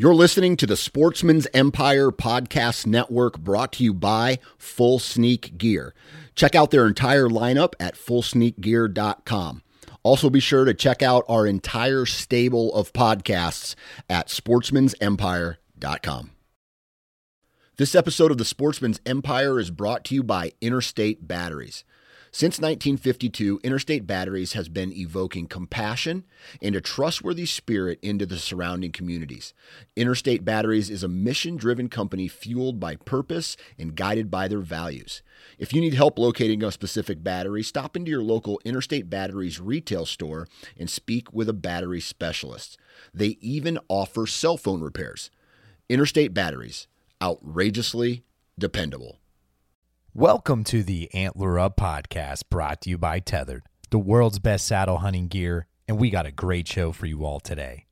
You're listening to the Sportsman's Empire Podcast Network brought to you by Full Sneak Gear. Check out their entire lineup at fullsneakgear.com. Also, be sure to check out our entire stable of podcasts at sportsmansempire.com. This episode of the Sportsman's Empire is brought to you by Interstate Batteries. Since 1952, Interstate Batteries has been evoking compassion and a trustworthy spirit into the surrounding communities. Interstate Batteries is a mission driven company fueled by purpose and guided by their values. If you need help locating a specific battery, stop into your local Interstate Batteries retail store and speak with a battery specialist. They even offer cell phone repairs. Interstate Batteries, outrageously dependable. Welcome to the Antler Up podcast brought to you by Tethered, the world's best saddle hunting gear, and we got a great show for you all today.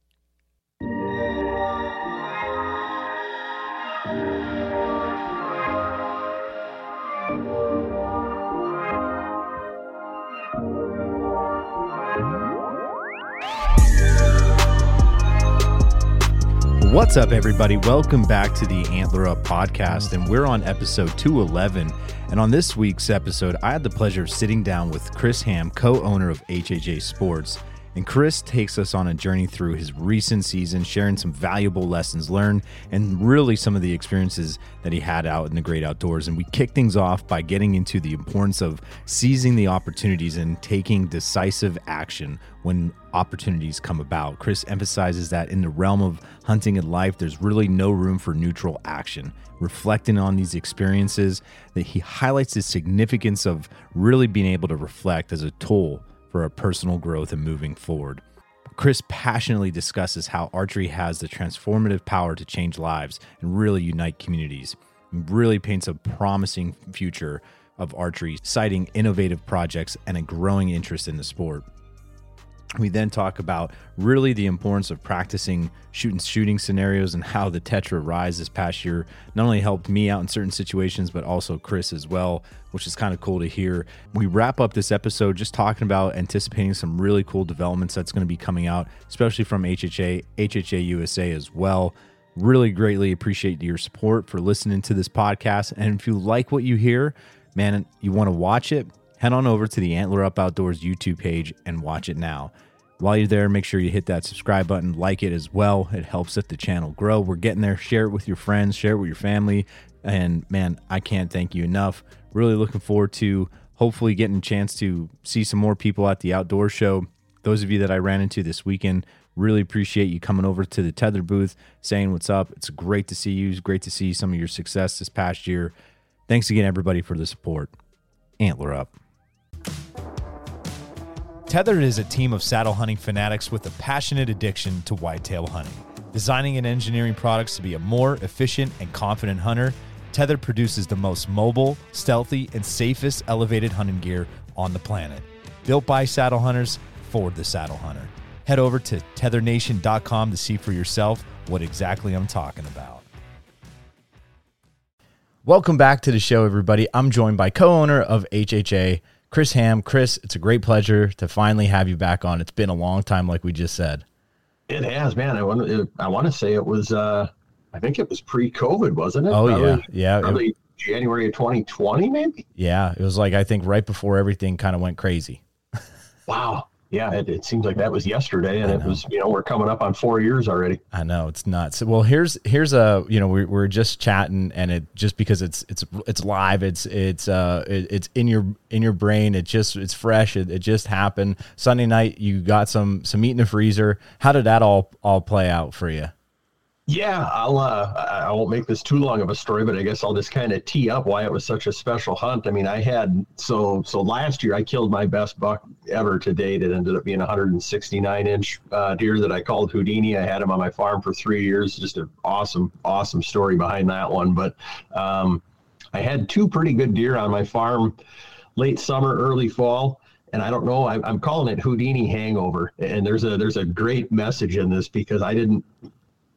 What's up, everybody? Welcome back to the Antler Up podcast, and we're on episode 211. And on this week's episode, I had the pleasure of sitting down with Chris Hamm, co owner of HHA Sports. And Chris takes us on a journey through his recent season, sharing some valuable lessons learned and really some of the experiences that he had out in the great outdoors. And we kick things off by getting into the importance of seizing the opportunities and taking decisive action when opportunities come about. Chris emphasizes that in the realm of hunting and life, there's really no room for neutral action. Reflecting on these experiences, that he highlights the significance of really being able to reflect as a tool for our personal growth and moving forward. Chris passionately discusses how archery has the transformative power to change lives and really unite communities. really paints a promising future of archery, citing innovative projects and a growing interest in the sport. We then talk about really the importance of practicing shooting shooting scenarios and how the Tetra RYZ this past year not only helped me out in certain situations, but also Chris as well, which is kind of cool to hear. We wrap up this episode just talking about anticipating some really cool developments that's going to be coming out, especially from HHA, HHA USA as well. Really greatly appreciate your support for listening to this podcast. And if you like what you hear, man, you want to watch it, head on over to the Antler Up Outdoors YouTube page and watch it now. While you're there, make sure you hit that subscribe button, like it as well. It helps let the channel grow. We're getting there. Share it with your friends, share it with your family. And man, I can't thank you enough. Really looking forward to hopefully getting a chance to see some more people at the outdoor show. Those of you that I ran into this weekend, really appreciate you coming over to the Tether booth, saying what's up. It's great to see you. It's great to see some of your success this past year. Thanks again, everybody, for the support. Antler up. Tethered is a team of saddle hunting fanatics with a passionate addiction to whitetail hunting. Designing and engineering products to be a more efficient and confident hunter, Tethered produces the most mobile, stealthy, and safest elevated hunting gear on the planet. Built by saddle hunters for the saddle hunter. Head over to tethernation.com to see for yourself what exactly I'm talking about. Welcome back to the show, everybody. I'm joined by co owner of HHA. Chris Hamm. Chris, it's a great pleasure to finally have you back on. It's been a long time, like we just said. It has, man. I want to. I want to say it was. Uh, I think it was pre-COVID, wasn't it? Oh probably, yeah, yeah. Probably it, January of 2020, maybe. Yeah, it was like I think right before everything kind of went crazy. wow yeah, it, it, seems like that was yesterday, and it was you know we're coming up on four years already. I know it's nuts. Well, here's here's a you know we're, we're just chatting, and it just because it's it's it's live, it's it's uh it, it's in your in your brain. It just it's fresh. It, it just happened Sunday night. You got some some meat in the freezer. How did that all all play out for you? Yeah, I'll. Uh, I won't make this too long of a story, but I guess I'll just kind of tee up why it was such a special hunt. I mean, I had so so last year I killed my best buck ever to date. It ended up being a 169 inch uh, deer that I called Houdini. I had him on my farm for three years. Just an awesome, awesome story behind that one. But um, I had two pretty good deer on my farm late summer, early fall and I don't know. I'm, I'm, calling it Houdini hangover, and there's a there's a great message in this because I didn't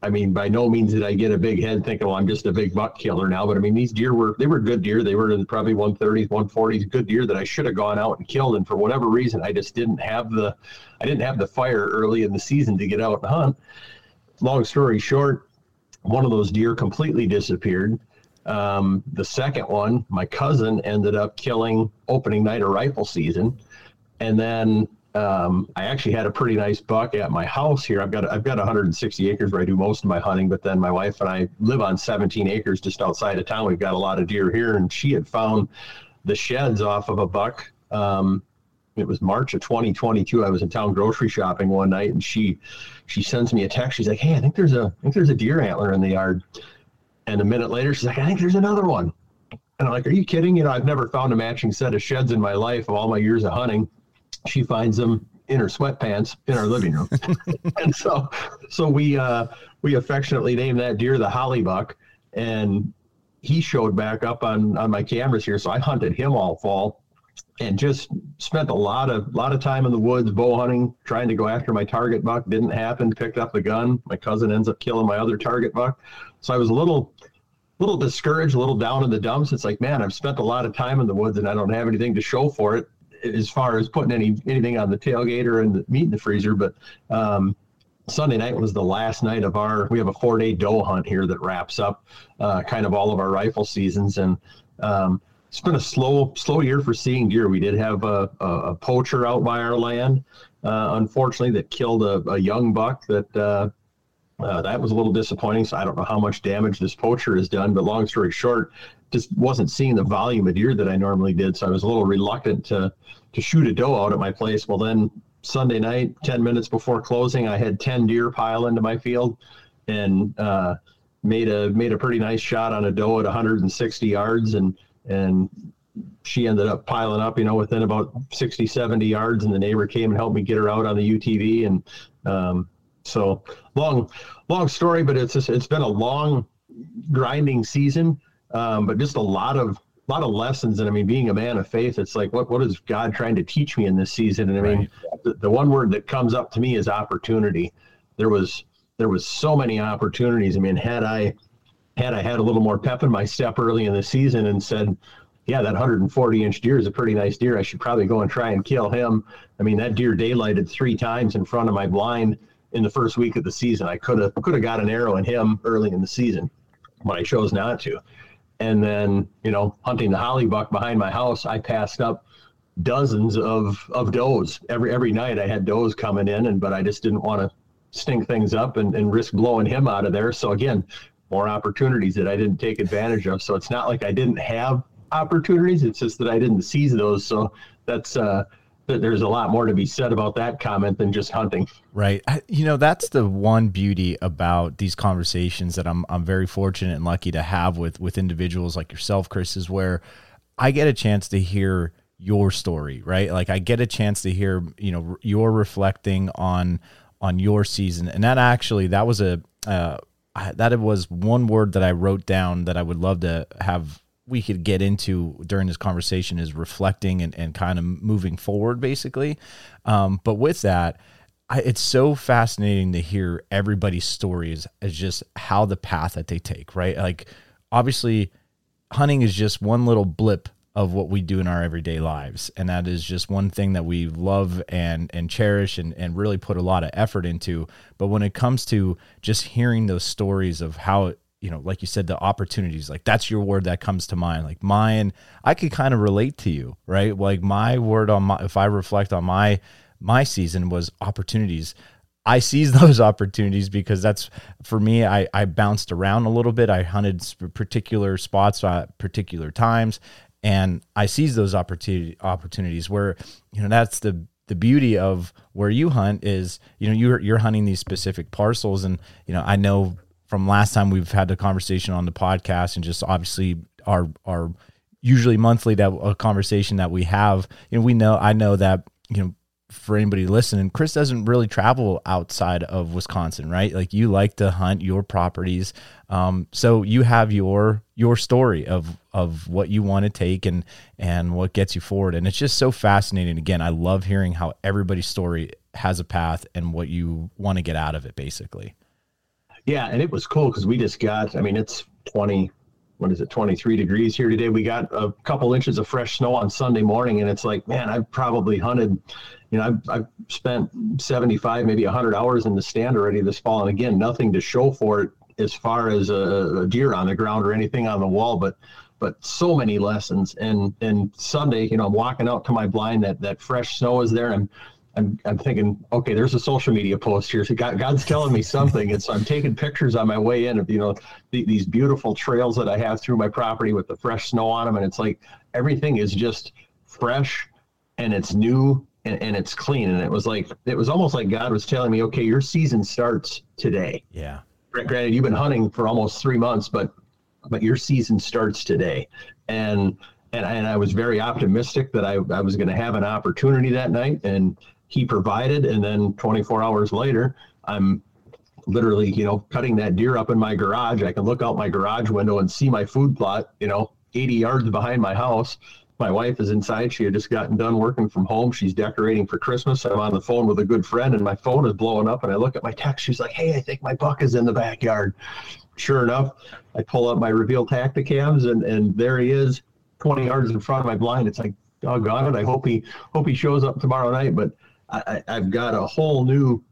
I mean, by no means did I get a big head thinking, well, I'm just a big buck killer now. But I mean, these deer were, they were good deer. They were in probably 130s, 140s, good deer that I should have gone out and killed. And for whatever reason, I just didn't have the, I didn't have the fire early in the season to get out and hunt. Long story short, one of those deer completely disappeared. Um, the second one, my cousin ended up killing opening night of rifle season, and then um, I actually had a pretty nice buck at my house here. I've got I've got 160 acres where I do most of my hunting, but then my wife and I live on 17 acres just outside of town. We've got a lot of deer here, and she had found the sheds off of a buck. Um, it was March of 2022. I was in town grocery shopping one night, and she she sends me a text. She's like, "Hey, I think there's a I think there's a deer antler in the yard." And a minute later, she's like, "I think there's another one." And I'm like, "Are you kidding? You know, I've never found a matching set of sheds in my life of all my years of hunting." She finds them in her sweatpants in our living room, and so so we uh, we affectionately named that deer the Holly Buck, and he showed back up on on my cameras here. So I hunted him all fall and just spent a lot of lot of time in the woods bow hunting trying to go after my target buck. Didn't happen. Picked up the gun. My cousin ends up killing my other target buck. So i was a little little discouraged a little down in the dumps. It's like man i've spent a lot of time in the woods and i don't have anything to show for it as far as putting any anything on the tailgate or in the meat in the freezer but um, Sunday night was the last night of our. We have a four day doe hunt here that wraps up uh, kind of all of our rifle seasons, and um, it's been a slow slow year for seeing deer. We did have a, a, a poacher out by our land, uh, unfortunately, that killed a, a young buck. That uh, uh, that was a little disappointing. So I don't know how much damage this poacher has done. But long story short, just wasn't seeing the volume of deer that I normally did. So I was a little reluctant to to shoot a doe out at my place. Well, then Sunday night, ten minutes before closing, I had ten deer pile into my field, and uh, made a made a pretty nice shot on a doe at 160 yards and and she ended up piling up, you know, within about 60, 70 yards, and the neighbor came and helped me get her out on the UTV. And um, so long, long story, but it's just, it's been a long, grinding season, um, but just a lot of lot of lessons. And I mean, being a man of faith, it's like what what is God trying to teach me in this season? And I mean, right. the, the one word that comes up to me is opportunity. There was there was so many opportunities. I mean, had I had I had a little more pep in my step early in the season and said, yeah, that 140 inch deer is a pretty nice deer. I should probably go and try and kill him. I mean, that deer daylighted three times in front of my blind in the first week of the season. I could have could have got an arrow in him early in the season, but I chose not to. And then, you know, hunting the holly buck behind my house, I passed up dozens of of does every every night. I had does coming in, and but I just didn't want to stink things up and, and risk blowing him out of there. So again, more opportunities that I didn't take advantage of. So it's not like I didn't have opportunities. It's just that I didn't seize those. So that's uh, there's a lot more to be said about that comment than just hunting. Right. You know, that's the one beauty about these conversations that I'm I'm very fortunate and lucky to have with with individuals like yourself, Chris, is where I get a chance to hear your story, right? Like I get a chance to hear, you know, you're reflecting on on your season. And that actually that was a uh, that was one word that I wrote down that I would love to have we could get into during this conversation is reflecting and, and kind of moving forward basically. Um, but with that I, it's so fascinating to hear everybody's stories as just how the path that they take right? Like obviously hunting is just one little blip of what we do in our everyday lives. And that is just one thing that we love and and cherish and, and really put a lot of effort into. But when it comes to just hearing those stories of how you know like you said the opportunities like that's your word that comes to mind like mine i could kind of relate to you right like my word on my if i reflect on my my season was opportunities I seized those opportunities because that's for me. I, I bounced around a little bit. I hunted particular spots at particular times, and I seize those opportunity opportunities where you know that's the the beauty of where you hunt is you know you're you're hunting these specific parcels and you know I know from last time we've had the conversation on the podcast and just obviously our our usually monthly that a conversation that we have you know we know I know that you know for anybody listening, Chris doesn't really travel outside of Wisconsin, right? Like you like to hunt your properties, um, so you have your your story of of what you want to take and and what gets you forward, and it's just so fascinating. Again, I love hearing how everybody's story has a path and what you want to get out of it, basically. Yeah, and it was cool because we just got. I mean, it's twenty what is it 23 degrees here today we got a couple inches of fresh snow on sunday morning and it's like man i've probably hunted you know i've, I've spent 75 maybe 100 hours in the stand already this fall and again nothing to show for it as far as a, a deer on the ground or anything on the wall, but but so many lessons. And and Sunday, you know, I'm walking out to my blind that that fresh snow is there. I'm I'm, I'm thinking, okay, there's a social media post here. So God, God's telling me something. And so I'm taking pictures on my way in of, you know, the, these beautiful trails that I have through my property with the fresh snow on them. And it's like everything is just fresh and it's new and, and it's clean. And it was like, it was almost like God was telling me, okay, your season starts today. Yeah. Granted, you've been hunting for almost three months, but but your season starts today. And and, and I was very optimistic that I, I was going to have an opportunity that night. And he provided. And then 24 hours later, I'm literally, you know, cutting that deer up in my garage. I can look out my garage window and see my food plot, you know, 80 yards behind my house. My wife is inside. She had just gotten done working from home. She's decorating for Christmas. I'm on the phone with a good friend, and my phone is blowing up. And I look at my text. She's like, "Hey, I think my buck is in the backyard." Sure enough, I pull up my reveal Tactacams, and and there he is, 20 yards in front of my blind. It's like, doggone it! I hope he hope he shows up tomorrow night. But I, have got a whole new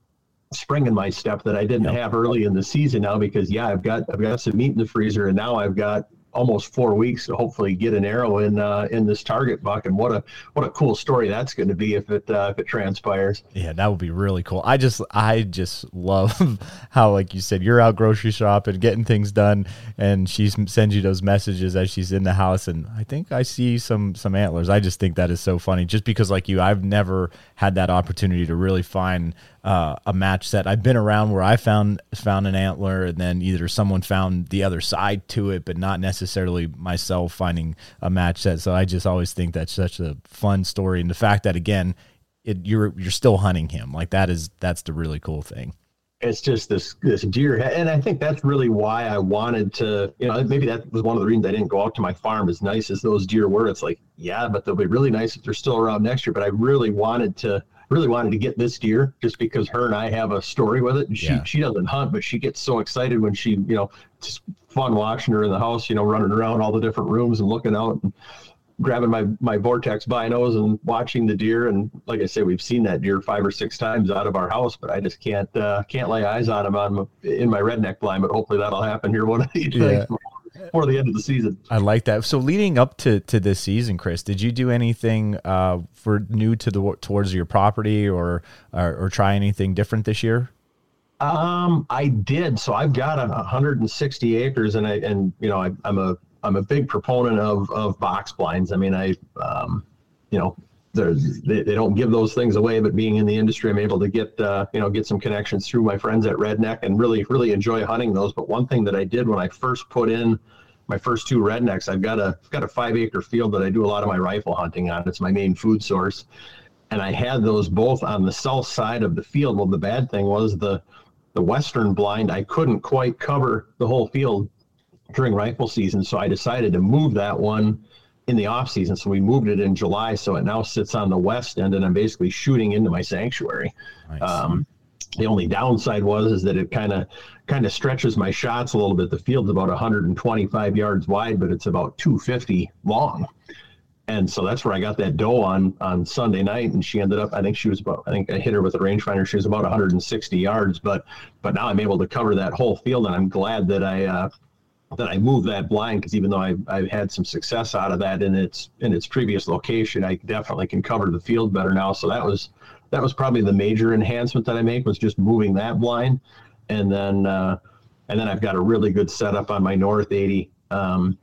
spring in my step that I didn't have early in the season now because yeah, I've got I've got some meat in the freezer and now I've got almost four weeks to hopefully get an arrow in uh, in this target buck. And what a what a cool story that's going to be if it uh, if it transpires. Yeah, that would be really cool. I just I just love how like you said you're out grocery shopping, getting things done, and she sends you those messages as she's in the house. And I think I see some some antlers. I just think that is so funny. Just because like you, I've never had that opportunity to really find uh, a match set. I've been around where I found found an antler, and then either someone found the other side to it, but not necessarily myself finding a match set. So I just always think that's such a fun story, and the fact that again, it, you're you're still hunting him like that is that's the really cool thing. It's just this this deer. And i think that's really why i wanted to you know maybe that was one of the reasons i didn't go out to my farm as nice as those deer were. It's like yeah but they'll be really nice if they're still around next year. But i really wanted to really wanted to get this deer just because her and I have a story with it. She yeah. she doesn't hunt, but she gets so excited when she you know it's fun watching her in the house, you know, running around all the different rooms and looking out and grabbing my my vortex binos and watching the deer. And like I say, we've seen that deer five or six times out of our house, but I just can't uh, can't lay eyes on him on in my redneck blind. But hopefully that'll happen here one of these yeah. days before the end of the season. I like that. So leading up to to this season, Chris, did you do anything uh, for new to the towards your property or, or, or try anything different this year? Um, I did. So I've got a 160 acres, and I and you know I, am a I'm a big proponent of of box blinds. I mean, I um, you know they, they don't give those things away, but being in the industry, I'm able to get uh, you know get some connections through my friends at Redneck and really really enjoy hunting those. But one thing that I did when I first put in my first two rednecks, I've got a got a five acre field that I do a lot of my rifle hunting on. It's my main food source, and I had those both on the south side of the field. Well, the bad thing was the the western blind I couldn't quite cover the whole field during rifle season, so I decided to move that one in the off season. So we moved it in July, so it now sits on the west end, and I'm basically shooting into my sanctuary. Nice. Um, the only downside was is that it kind of kind of stretches my shots a little bit. The field's about 125 yards wide, but it's about 250 long. And so that's where I got that doe on on Sunday night, and she ended up. I think she was about. I think I hit her with a rangefinder. She was about 160 yards, but but now I'm able to cover that whole field, and I'm glad that I uh, that I moved that blind because even though I, I've had some success out of that in its in its previous location, I definitely can cover the field better now. So that was that was probably the major enhancement that I make was just moving that blind, and then uh, and then I've got a really good setup on my north 80. Um,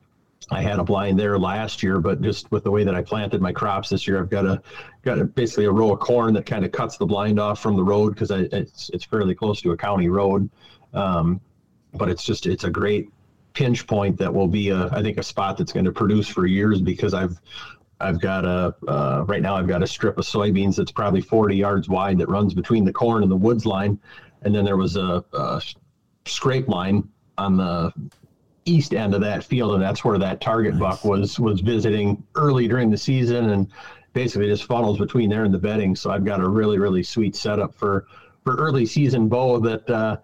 I had a blind there last year, but just with the way that I planted my crops this year, I've got a got a, basically a row of corn that kind of cuts the blind off from the road because it's it's fairly close to a county road. Um, but it's just it's a great pinch point that will be a I think a spot that's going to produce for years because I've I've got a uh, right now I've got a strip of soybeans that's probably 40 yards wide that runs between the corn and the woods line, and then there was a, a scrape line on the east end of that field, and that's where that target nice. buck was was visiting early during the season, and basically just funnels between there and the bedding. So I've got a really really sweet setup for for early season bow that. Uh,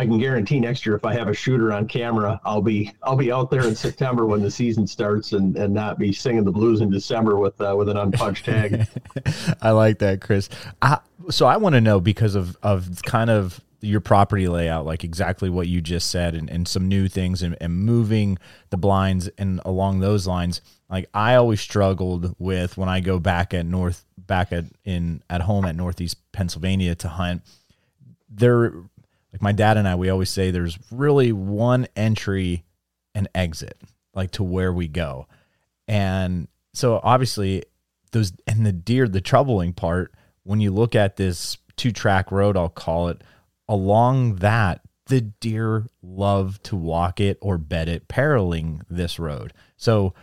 I can guarantee next year if I have a shooter on camera, I'll be I'll be out there in September when the season starts and, and not be singing the blues in December with uh, with an unpunched tag. I like that, Chris. I, so I want to know because of of kind of your property layout, like exactly what you just said, and, and some new things and, and moving the blinds and along those lines. Like I always struggled with when I go back at North, back at in at home at Northeast Pennsylvania to hunt. There, like my dad and I, we always say there's really one entry and exit, like to where we go, and so obviously those and the deer. The troubling part when you look at this two track road, I'll call it along that, the deer love to walk it or bed it paralleling this road. So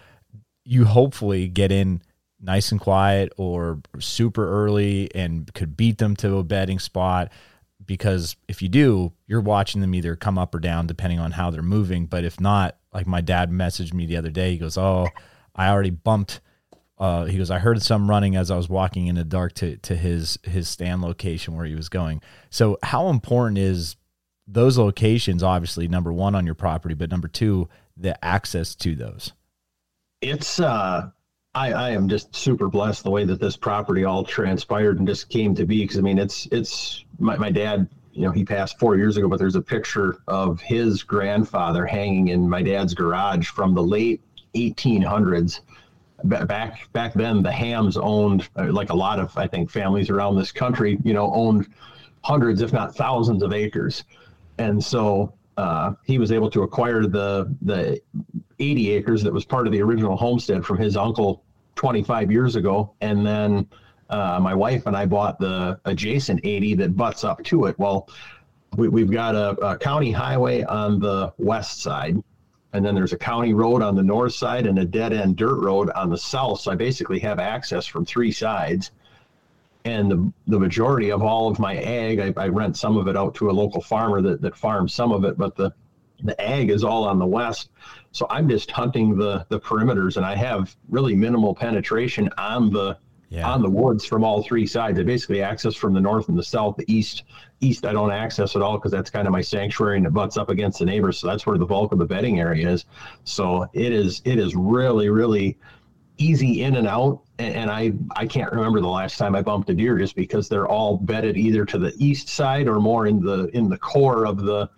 you hopefully get in nice and quiet or super early and could beat them to a bedding spot because if you do, you're watching them either come up or down depending on how they're moving. But if not, like my dad messaged me the other day, he goes, "Oh, I already bumped uh, he goes, I heard some running as I was walking in the dark to to his his stand location where he was going. So how important is those locations? Obviously, number one on your property, but number two, the access to those. It's uh, I I am just super blessed the way that this property all transpired and just came to be because I mean it's it's my my dad you know he passed four years ago but there's a picture of his grandfather hanging in my dad's garage from the late 1800s back back then the Hamms owned uh, like a lot of i think families around this country you know owned hundreds if not thousands of acres. And so uh, he was able to acquire the the 80 acres that was part of the original homestead from his uncle 25 years ago. And then uh, my wife and i bought the adjacent 80 that butts up to it well we, have got a, a county highway on the west side and then there's a county road on the north side and a dead end dirt road on the south. So I basically have access from three sides. And the, the majority of all of my ag, I, I rent some of it out to a local farmer that, that farms some of it, but the, the ag is all on the west. So I'm just hunting the, the perimeters and I have really minimal penetration on the yeah. on the woods from all three sides. I basically access from the north and the south, the east. East, I don't access at all because that's kind of my sanctuary and it butts up against the neighbors. So that's where the bulk of the bedding area is. So it is it is really really easy in and out. And, and I I can't remember the last time I bumped a deer just because they're all bedded either to the east side or more in the in the core of the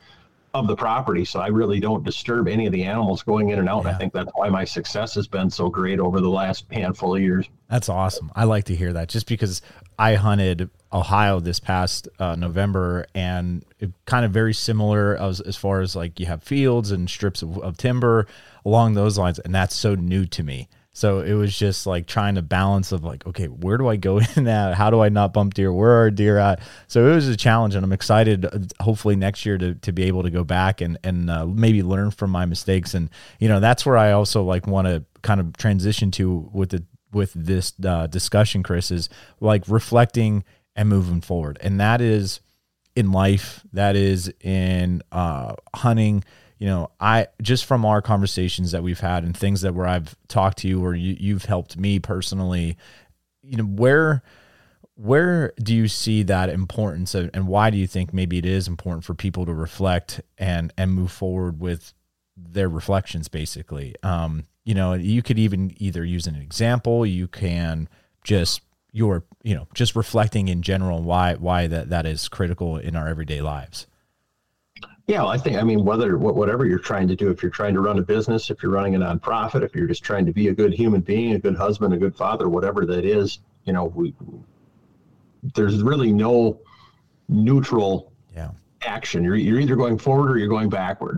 of the property. So I really don't disturb any of the animals going in and out. Yeah. I think that's why my success has been so great over the last handful of years. That's awesome. I like to hear that just because I hunted Ohio this past uh, November and it kind of very similar as, as far as like you have fields and strips of, of timber along those lines. And that's so new to me. So it was just like trying to balance of like, okay, where do I go in that? How do I not bump deer? Where are deer at? So it was a challenge, and I'm excited. Uh, hopefully next year to, to be able to go back and and uh, maybe learn from my mistakes. And you know that's where I also like want to kind of transition to with the with this uh, discussion, Chris, is like reflecting and moving forward, and that is in life, that is in uh, hunting you know, I just from our conversations that we've had and things that where I've talked to you or you, you've helped me personally, you know, where where do you see that importance of, and why do you think maybe it is important for people to reflect and and move forward with their reflections basically? Um you know you could even either use an example you can just your you know just reflecting in general why why that that is critical in our everyday lives yeah, well, I think I mean whether whatever you're trying to do, if you're trying to run a business, if you're running a nonprofit, if you're just trying to be a good human being, a good husband, a good father, whatever that is, you know, we there's really no neutral yeah. action. You're you're either going forward or you're going backward.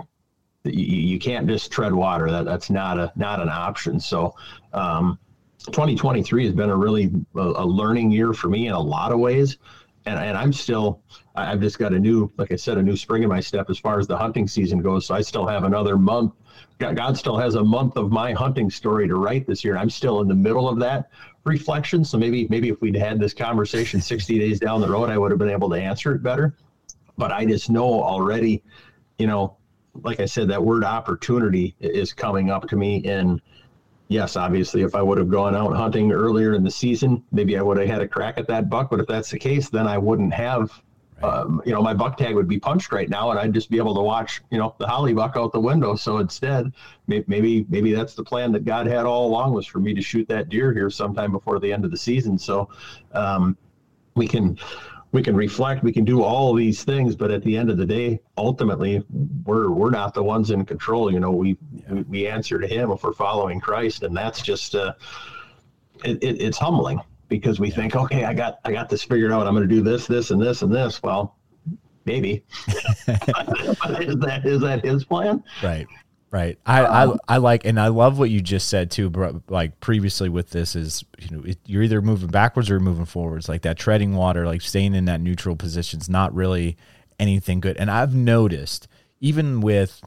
You, you can't just tread water. That that's not a not an option. So, um, 2023 has been a really a, a learning year for me in a lot of ways and, and I'm still, I've just got a new, like I said, a new spring in my step as far as the hunting season goes. So I still have another month. God still has a month of my hunting story to write this year. I'm still in the middle of that reflection. So maybe, maybe if we'd had this conversation 60 days down the road, I would have been able to answer it better. But I just know already, you know, like I said, that word opportunity is coming up to me in yes, obviously, if I would have gone out hunting earlier in the season, maybe I would have had a crack at that buck. But if that's the case, then I wouldn't have, right. um, you know, my buck tag would be punched right now, and I'd just be able to watch, you know, the holly buck out the window. So instead, maybe maybe that's the plan that God had all along was for me to shoot that deer here sometime before the end of the season. So um, we can we can reflect, we can do all these things, but at the end of the day, ultimately, we're we're not the ones in control. You know, we yeah. we, we, answer to Him if we're following Christ, and that's just uh, it, it, it's humbling because we yeah. think, okay, I got I got this figured out. I'm going to do this, this, and this, and this. Well, maybe. is that is that His plan? Right. Right. I, um, I, I like, and I love what you just said too, bro, like previously with this is, you know, it, you're either moving backwards or moving forwards. Like that treading water, like staying in that neutral position is not really anything good. And I've noticed even with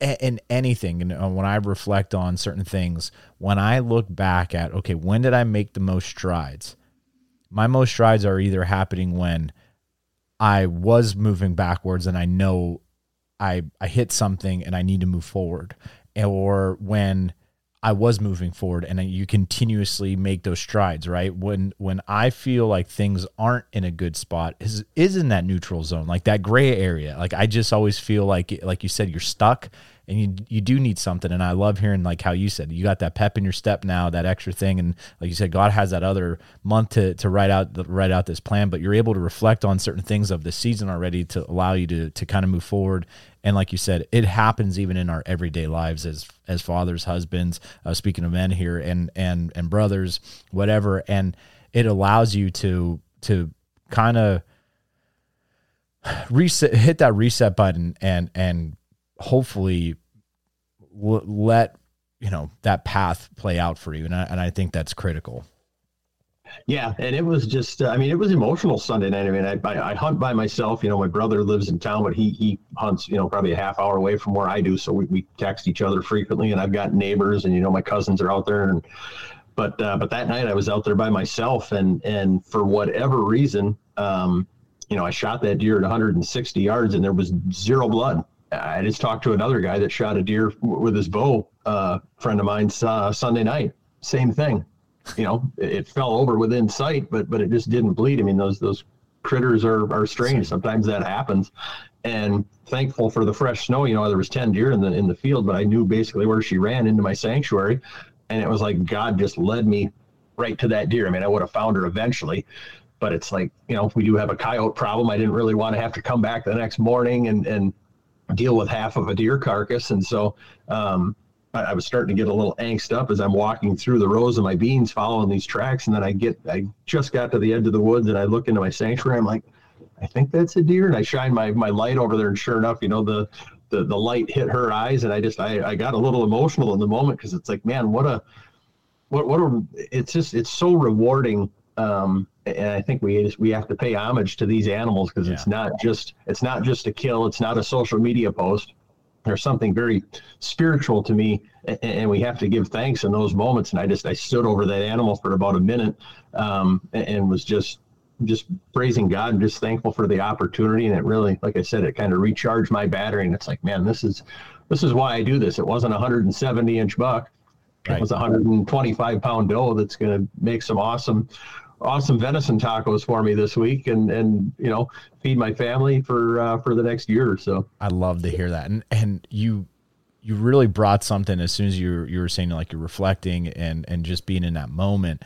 in anything, and when I reflect on certain things, when I look back at, okay, when did I make the most strides? My most strides are either happening when I was moving backwards and I know I I hit something and I need to move forward, or when I was moving forward and you continuously make those strides, right? When when I feel like things aren't in a good spot is is in that neutral zone, like that gray area. Like I just always feel like like you said you're stuck and you you do need something. And I love hearing like how you said you got that pep in your step now, that extra thing, and like you said, God has that other month to to write out the, write out this plan. But you're able to reflect on certain things of the season already to allow you to to kind of move forward. And like you said, it happens even in our everyday lives as as fathers, husbands. Uh, speaking of men here, and and and brothers, whatever, and it allows you to to kind of reset hit that reset button and and hopefully let you know that path play out for you. And I, and I think that's critical. Yeah. And it was just uh, i mean it was emotional sunday night. I mean I, I, I hunt by myself. You know my brother lives in town but he he hunts you know probably a half hour away from where i do. So we, we text each other frequently and i've got neighbors and you know my cousins are out there. And but uh, but that night i was out there by myself and and for whatever reason um you know i shot that deer at 160 yards and there was zero blood I just talked to another guy that shot a deer with his bow. Uh, friend of mine uh, Sunday night, same thing. You know, it, it, fell over within sight, but but it just didn't bleed. I mean, those those critters are are strange. Sometimes that happens. And thankful for the fresh snow. You know, there was ten deer in the in the field, but I knew basically where she ran into my sanctuary, and it was like God just led me right to that deer. I mean, I would have found her eventually, but it's like you know, if we do have a coyote problem. I didn't really want to have to come back the next morning and and deal with half of a deer carcass. And so um, I, I, was starting to get a little angst up as I'm walking through the rows of my beans following these tracks. And then I get, I just got to the edge of the woods and I look into my sanctuary. I'm like, I think that's a deer. And I shine my, my light over there. And sure enough, you know, the, the, the light hit her eyes. And I just, I, I got a little emotional in the moment because it's like, man, what a, what, what a, it's just, it's so rewarding um, and I think we we have to pay homage to these animals because yeah. it's not just it's not just a kill. It's not a social media post. There's something very spiritual to me, and, and we have to give thanks in those moments. And I just I stood over that animal for about a minute, um, and, and was just just praising God and just thankful for the opportunity. And it really, like I said, it kind of recharged my battery. And it's like, man, this is this is why I do this. It wasn't a 170 inch buck. Right. It was a 125 pound doe that's going to make some awesome awesome venison tacos for me this week and and you know feed my family for uh, for the next year or so. I love to hear that. And and you you really brought something as soon as you you were saying like you're reflecting and and just being in that moment.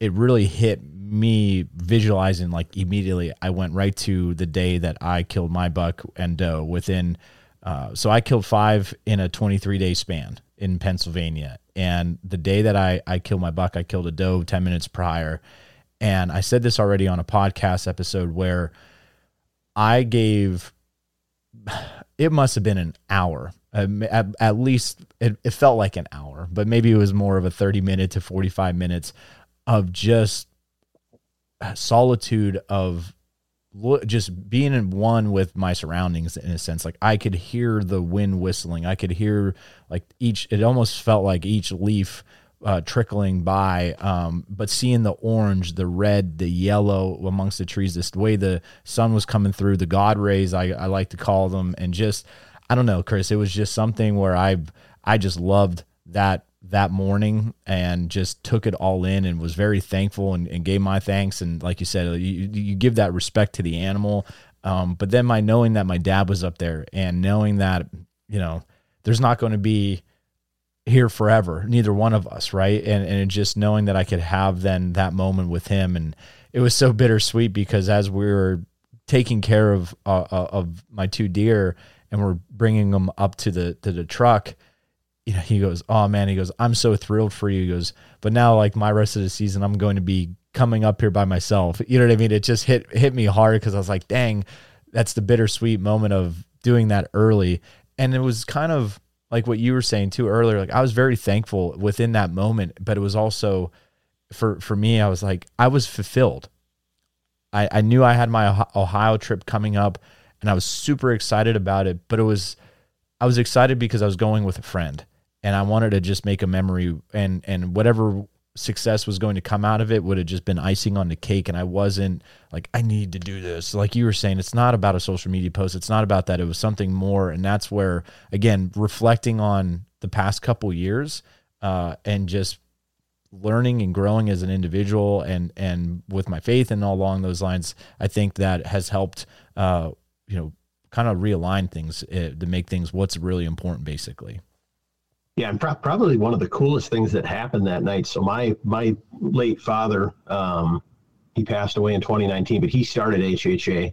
It really hit me visualizing like immediately i went right to the day that i killed my buck and doe within uh, so i killed five in a 23 day span in pennsylvania and the day that i i killed my buck i killed a doe 10 minutes prior and I said this already on a podcast episode where I gave, it must have been an hour. At, at least it, it felt like an hour, but maybe it was more of a 30 minute to 45 minutes of just solitude of just being in one with my surroundings in a sense like i could hear the wind whistling. I could hear like each it almost felt like each leaf uh, trickling by, um, but seeing the orange, the red, the yellow amongst the trees, this way the sun was coming through, the God rays, I, I like to call them, and just I don't know, Chris, it was just something where I I just loved that that morning and just took it all in and was very thankful and, and gave my thanks. And like you said, you, you give that respect to the animal, um, but then my knowing that my dad was up there and knowing that you know there's not going to be here forever, neither one of us, right? And and just knowing that I could have then that moment with him. And it was so bittersweet because as we were taking care of uh, uh, of my two deer and we're bringing them up to the to the truck you know he goes oh man he goes i'm so thrilled for you he goes but now like my rest of the season i'm going to be coming up here by myself. You know what i mean? It just hit hit me hard because i was like dang that's the bittersweet moment of doing that early. And it was kind of like what you were saying too earlier like i was very thankful within that moment but it was also for for me i was like i was fulfilled. I, I knew I had my Ohio trip coming up and I was super excited about it, but it was I was excited because I was going with a friend and I wanted to just make a memory and and whatever success was going to come out of it would have just been icing on the cake and I wasn't like I need to do this. Like you were saying it's not about a social media post. It's not about that. It was something more and that's where again reflecting on the past couple years uh, and just learning and growing as an individual and and with my faith and all along those lines i think that has helped uh you know kind of realign things uh, to make things what's really important basically yeah and pro- probably one of the coolest things that happened that night so my my late father um he passed away in 2019 but he started hha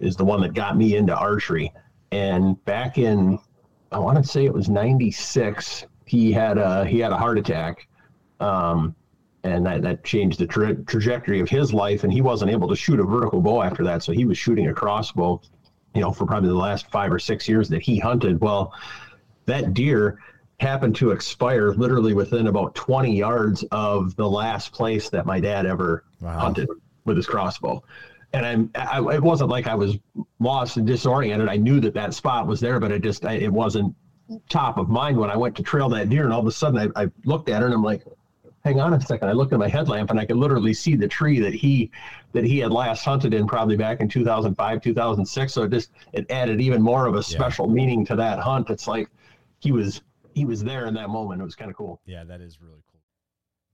is the one that got me into archery and back in i want to say it was 96 he had a he had a heart attack um, and that, that changed the tra- trajectory of his life. And he wasn't able to shoot a vertical bow after that. So he was shooting a crossbow, you know, for probably the last five or six years that he hunted. Well, that deer happened to expire literally within about 20 yards of the last place that my dad ever wow. hunted with his crossbow. And I'm, I, it wasn't like I was lost and disoriented. I knew that that spot was there, but it just, I, it wasn't top of mind when I went to trail that deer. And all of a sudden I, I looked at her and I'm like, hang on a second. I looked at my headlamp and I could literally see the tree that he that he had last hunted in probably back in 2005, 2006. So it just it added even more of a special yeah. meaning to that hunt. It's like he was he was there in that moment. It was kind of cool. Yeah, that is really cool.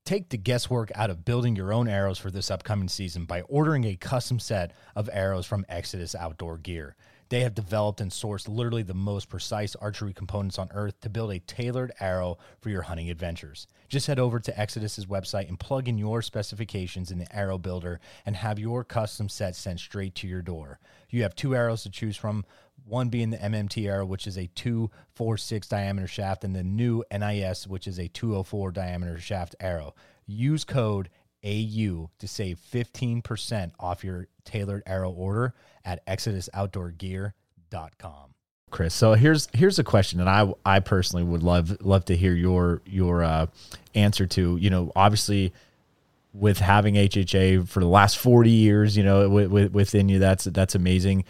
Take the guesswork out of building your own arrows for this upcoming season by ordering a custom set of arrows from Exodus Outdoor Gear. They have developed and sourced literally the most precise archery components on earth to build a tailored arrow for your hunting adventures. Just head over to Exodus's website and plug in your specifications in the arrow builder and have your custom set sent straight to your door. You have two arrows to choose from, one being the MMT arrow, which is a 246 diameter shaft, and the new NIS, which is a 204 diameter shaft arrow. Use code AU to save 15% off your tailored arrow order at exodusoutdoorgear.com. Chris. So here's here's a question that I I personally would love love to hear your your uh, answer to. You know, obviously with having HHA for the last 40 years, you know, within you, that's that's amazing.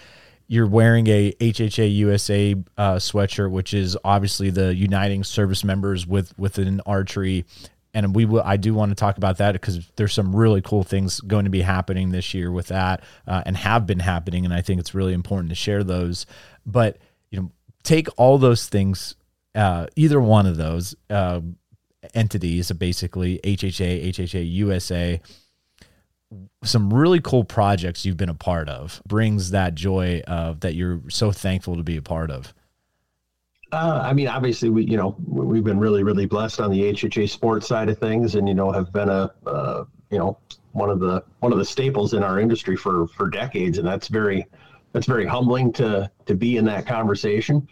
You're wearing a HHA USA uh, sweatshirt, which is obviously the uniting service members with within archery. And we will i do want to talk about that because there's some really cool things going to be happening this year with that uh, and have been happening and i think it's really important to share those. But you know take all those things uh, either one of those uh, entities basically hha hha usa some really cool projects you've been a part of brings that joy of that you're so thankful to be a part of. Uh, I mean, obviously, we you know we've been really really blessed on the HHA sports side of things, and you know have been a uh, you know one of the one of the staples in our industry for for decades, and that's very that's very humbling to to be in that conversation.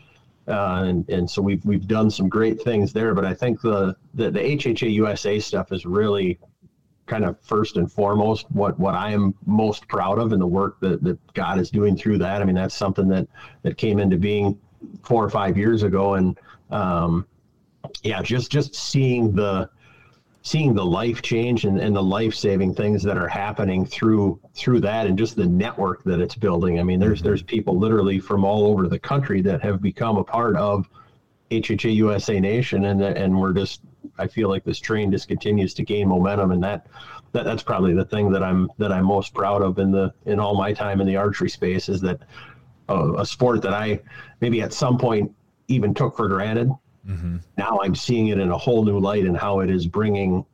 Uh, and and so we've we've done some great things there, but I think the the, the HHA USA stuff is really kind of first and foremost what what I am most proud of, and the work that that God is doing through that. I mean, that's something that that came into being four or five years ago, and um, yeah, just just seeing the seeing the life change and, and the life saving things that are happening through through that and just the network that it's building. I mean, there's mm-hmm. there's people literally from all over the country that have become a part of HHA USA Nation, and and we're just I feel like this train just continues to gain momentum, and that that that's probably the thing that I'm that I'm most proud of in the in all my time in the archery space is that a, a sport that I maybe at some point even took for granted. Mm-hmm. Now I'm seeing it in a whole new light and how it is bringing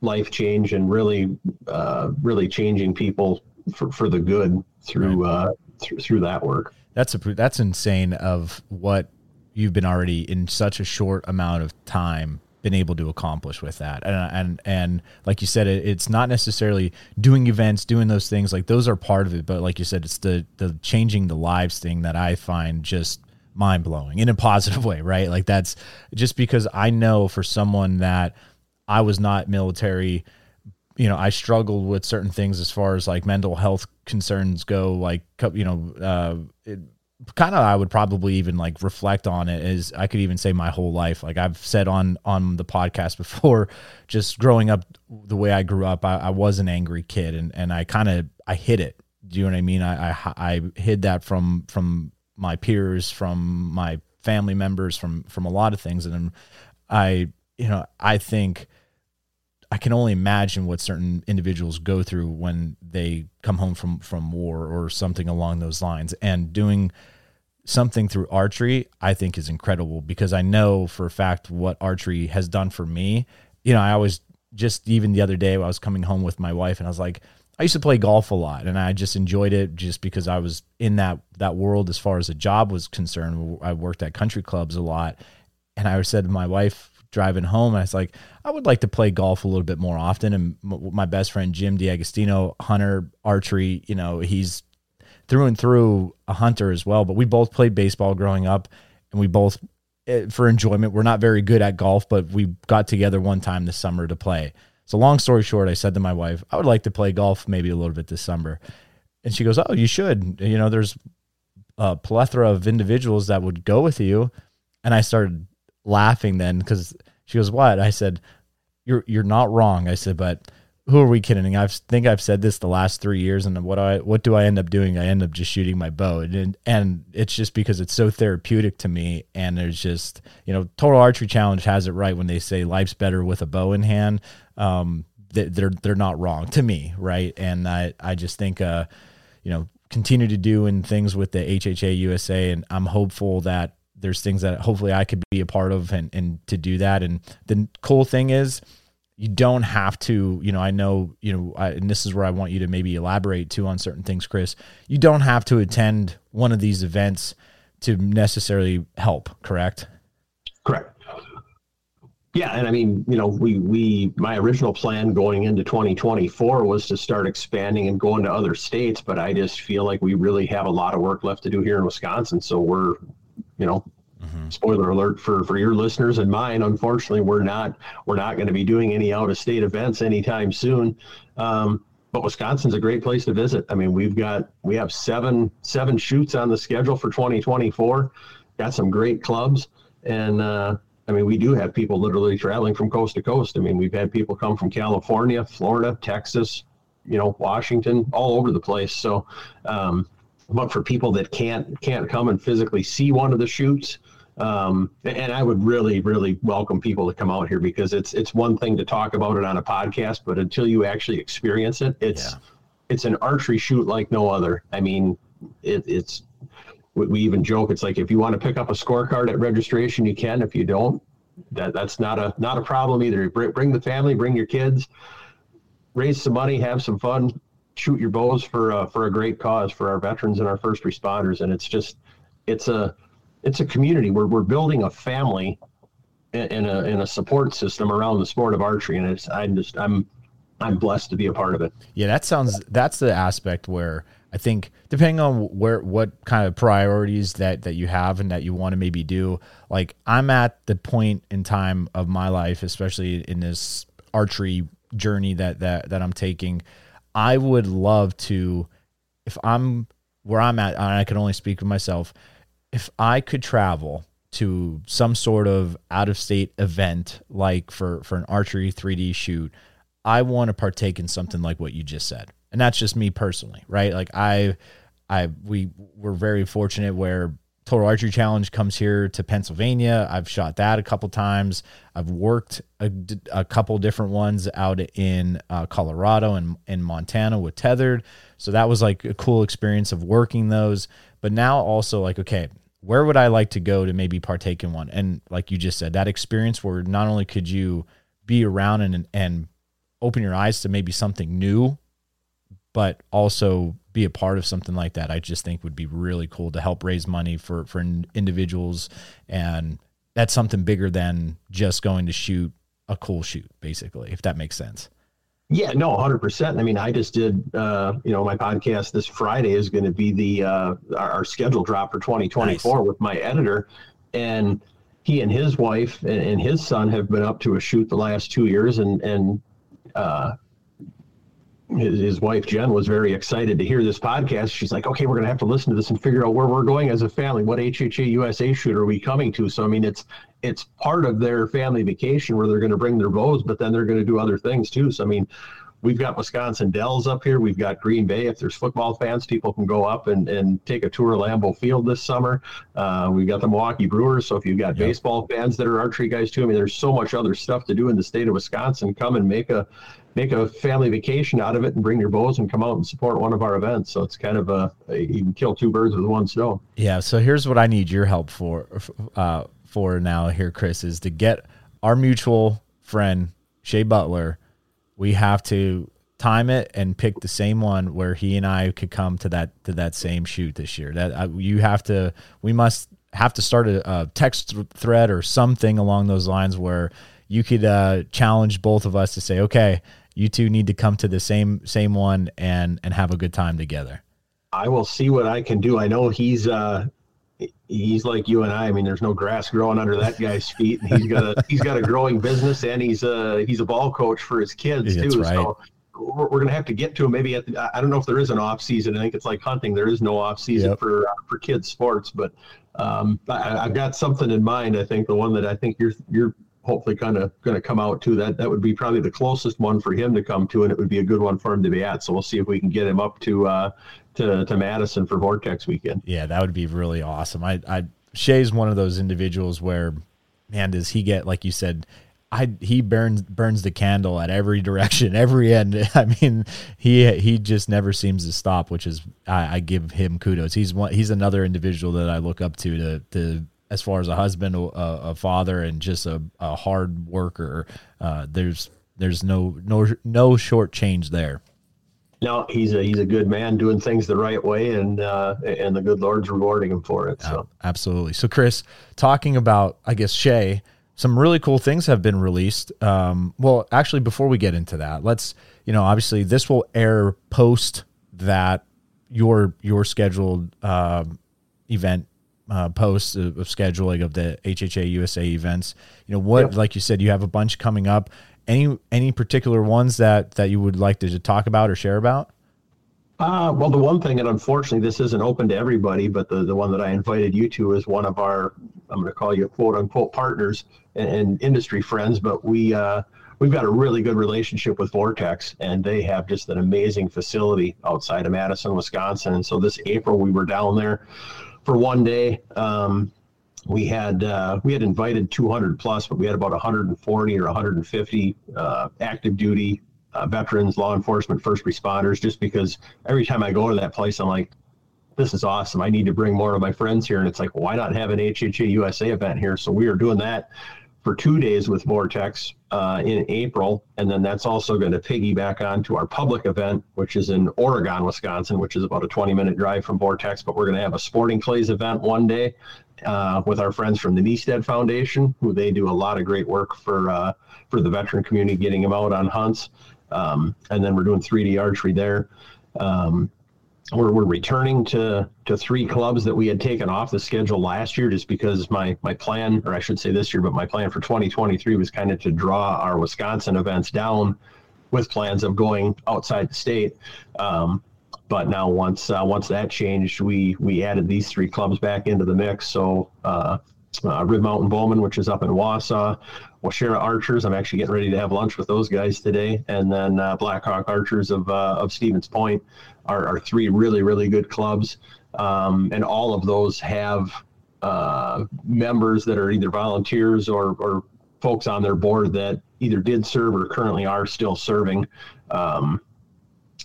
life change and really, uh, really changing people for, for the good through, right. uh, through, through that work. That's a, that's insane of what you've been already in such a short amount of time been able to accomplish with that. And and and like you said it, it's not necessarily doing events doing those things like those are part of it. But like you said it's the the changing the lives thing that i find just mind blowing in a positive way right? Like that's just because i know for someone that i was not military you know i struggled with certain things as far as like mental health concerns go like you know uh it, kind of I would probably even like reflect on it is I could even say my whole life. Like I've said on on the podcast before, just growing up the way I grew up, I, I was an angry kid and and I kind of I hid it. Do you know what I mean? I, I I hid that from from my peers, from my family members, from from a lot of things, and I you know I think. I can only imagine what certain individuals go through when they come home from from war or something along those lines. And doing something through archery, I think is incredible because I know for a fact what archery has done for me. You know, I always just even the other day I was coming home with my wife and I was like, I used to play golf a lot and I just enjoyed it just because I was in that that world as far as a job was concerned. I worked at country clubs a lot. And I said to my wife driving home, I was like, I would like to play golf a little bit more often. And my best friend Jim D'Agostino, hunter archery, you know, he's through and through a hunter as well. But we both played baseball growing up, and we both, eh, for enjoyment, we're not very good at golf, but we got together one time this summer to play. So, long story short, I said to my wife, I would like to play golf maybe a little bit this summer. And she goes, Oh, you should. You know, there's a plethora of individuals that would go with you. And I started laughing then because she goes, What? I said, You're you're not wrong. I said, but who are we kidding? I think I've said this the last three years, and what I what do I end up doing? I end up just shooting my bow, and and it's just because it's so therapeutic to me. And there's just you know, Total Archery Challenge has it right when they say life's better with a bow in hand. Um, they're they're not wrong to me, right? And I I just think uh, you know, continue to do in things with the HHA USA, and I'm hopeful that there's things that hopefully I could be a part of and and to do that. And the cool thing is you don't have to, you know, I know, you know, I, and this is where I want you to maybe elaborate too on certain things, Chris. You don't have to attend one of these events to necessarily help, correct? Correct. Yeah, and I mean, you know, we we my original plan going into 2024 was to start expanding and going to other states, but I just feel like we really have a lot of work left to do here in Wisconsin. So we're, you know, Mm-hmm. Spoiler alert for for your listeners and mine. Unfortunately, we're not we're not going to be doing any out of state events anytime soon. Um, but Wisconsin's a great place to visit. I mean, we've got we have seven seven shoots on the schedule for 2024. Got some great clubs, and uh, I mean, we do have people literally traveling from coast to coast. I mean, we've had people come from California, Florida, Texas, you know, Washington, all over the place. So, um, but for people that can't can't come and physically see one of the shoots, um, and I would really, really welcome people to come out here because it's it's one thing to talk about it on a podcast, but until you actually experience it, it's yeah. it's an archery shoot like no other. I mean, it, it's we even joke it's like if you want to pick up a scorecard at registration, you can. If you don't, that that's not a not a problem either. Bring, bring the family, bring your kids, raise some money, have some fun, shoot your bows for uh, for a great cause for our veterans and our first responders, and it's just it's a it's a community. Where we're building a family in a in a support system around the sport of archery, and it's I'm just I'm I'm blessed to be a part of it. Yeah, that sounds that's the aspect where I think depending on where what kind of priorities that that you have and that you want to maybe do, like I'm at the point in time of my life, especially in this archery journey that that that I'm taking, I would love to if I'm where I'm at, I can only speak for myself if I could travel to some sort of out of state event, like for, for an archery 3D shoot, I want to partake in something like what you just said. And that's just me personally, right? Like I, I, we were very fortunate where Total Archery Challenge comes here to Pennsylvania. I've shot that a couple times. I've worked a, a couple different ones out in uh, Colorado and in Montana with Tethered. So that was like a cool experience of working those. But now also like, okay, where would I like to go to maybe partake in one? And like you just said, that experience where not only could you be around and and open your eyes to maybe something new, but also be a part of something like that. I just think would be really cool to help raise money for for individuals and that's something bigger than just going to shoot a cool shoot, basically, if that makes sense. Yeah, no, hundred percent. I mean, I just did, uh, you know, my podcast this Friday is going to be the uh, our, our, schedule drop for 2024 nice. with my editor, and he and his wife and, and, his son have been up to a shoot the last two years, and and uh, his, his wife Jen was very excited to hear this podcast. She's like, okay, we're gonna have to listen to this and figure out where we're going as a family. What HHA USA shoot are we coming to? So I mean, it's it's part of their family vacation where they're going to bring their bows, but then they're going to do other things too. So I mean, we've got Wisconsin Dells up here. We've got Green Bay. If there's football fans, people can go up and, and take a tour of Lambeau Field this summer. Uh, we've got the Milwaukee Brewers. So if you've got yep. baseball fans that are archery guys too, I mean, there's so much other stuff to do in the state of Wisconsin. Come and make a make a family vacation out of it and bring your bows and come out and support one of our events. So it's kind of a, you can kill two birds with one stone. Yeah. So here's what I need your help for uh, for now here, Chris, is to get our mutual friend Shay Butler. We have to time it and pick the same one where he and I could come to that to that same shoot this year. That uh, you have to. We must have to start a, a text thread or something along those lines where you could uh, challenge both of us to say, okay, you two need to come to the same same one and and have a good time together. I will see what I can do. I know he's uh he's like you and I. I mean, there's no grass growing under that guy's feet. and he's got a he's got a growing business, and he's a he's a ball coach for his kids too. Right. So we're, we're going to have to get to him. Maybe at the, I don't know if there is an off season. I think it's like hunting. There is no off season yep. for uh, for kids sports, but um, I, I've got something in mind. I think the one that I think you're you're hopefully kind of going to come out to that that would be probably the closest one for him to come to and it would be a good one for him to be at so we'll see if we can get him up to uh to, to madison for vortex weekend yeah that would be really awesome i i shay's one of those individuals where man does he get like you said I he burns burns the candle at every direction, every end. I mean, he he just never seems to stop, which is I, I give him kudos. He's one he's another individual that I look up to to to as far as a husband, a, a father, and just a, a hard worker. Uh, there's there's no no no short change there. No, he's a he's a good man doing things the right way, and uh, and the good Lord's rewarding him for it. So absolutely. So Chris, talking about I guess Shay, some really cool things have been released. Um, well, actually, before we get into that, let's you know obviously this will air post that your your scheduled uh, event uh, posts of, of, scheduling of the HHA USA events. You know what, yep. like you said, you have a bunch coming up. Any any particular ones that that you would like to talk about or share about? Uh, well, the one thing, and unfortunately, this isn't open to everybody, but the, the one that I invited you to is one of our, I'm going to call you quote unquote partners and, and industry friends, but we, uh, we've got a really good relationship with Vortex, and they have just an amazing facility outside of Madison, Wisconsin. And so this April, we were down there for one day. Um, we had uh, we had invited 200 plus, but we had about 140 or 150 uh, active duty uh, veterans, law enforcement, first responders. Just because every time I go to that place, I'm like, this is awesome. I need to bring more of my friends here, and it's like, why not have an HHA USA event here? So we are doing that for two days with Vortex uh, in April, and then that's also going to piggyback on to our public event, which is in Oregon, Wisconsin, which is about a 20-minute drive from Vortex. But we're going to have a sporting clays event one day uh, with our friends from the Nystad Foundation, who they do a lot of great work for uh, for the veteran community, getting them out on hunts. Um, and then we're doing 3D archery there. Um, we're, we're returning to to three clubs that we had taken off the schedule last year just because my my plan or I should say this year but my plan for 2023 was kind of to draw our Wisconsin events down with plans of going outside the state. Um, but now once uh, once that changed we we added these three clubs back into the mix. So uh, uh, Rib Mountain Bowmen, which is up in Wausau, Waushara Archers. I'm actually getting ready to have lunch with those guys today, and then uh, Blackhawk Archers of uh, of Stevens Point are, are three really, really good clubs. Um, and all of those have uh, members that are either volunteers or, or folks on their board that either did serve or currently are still serving. Um,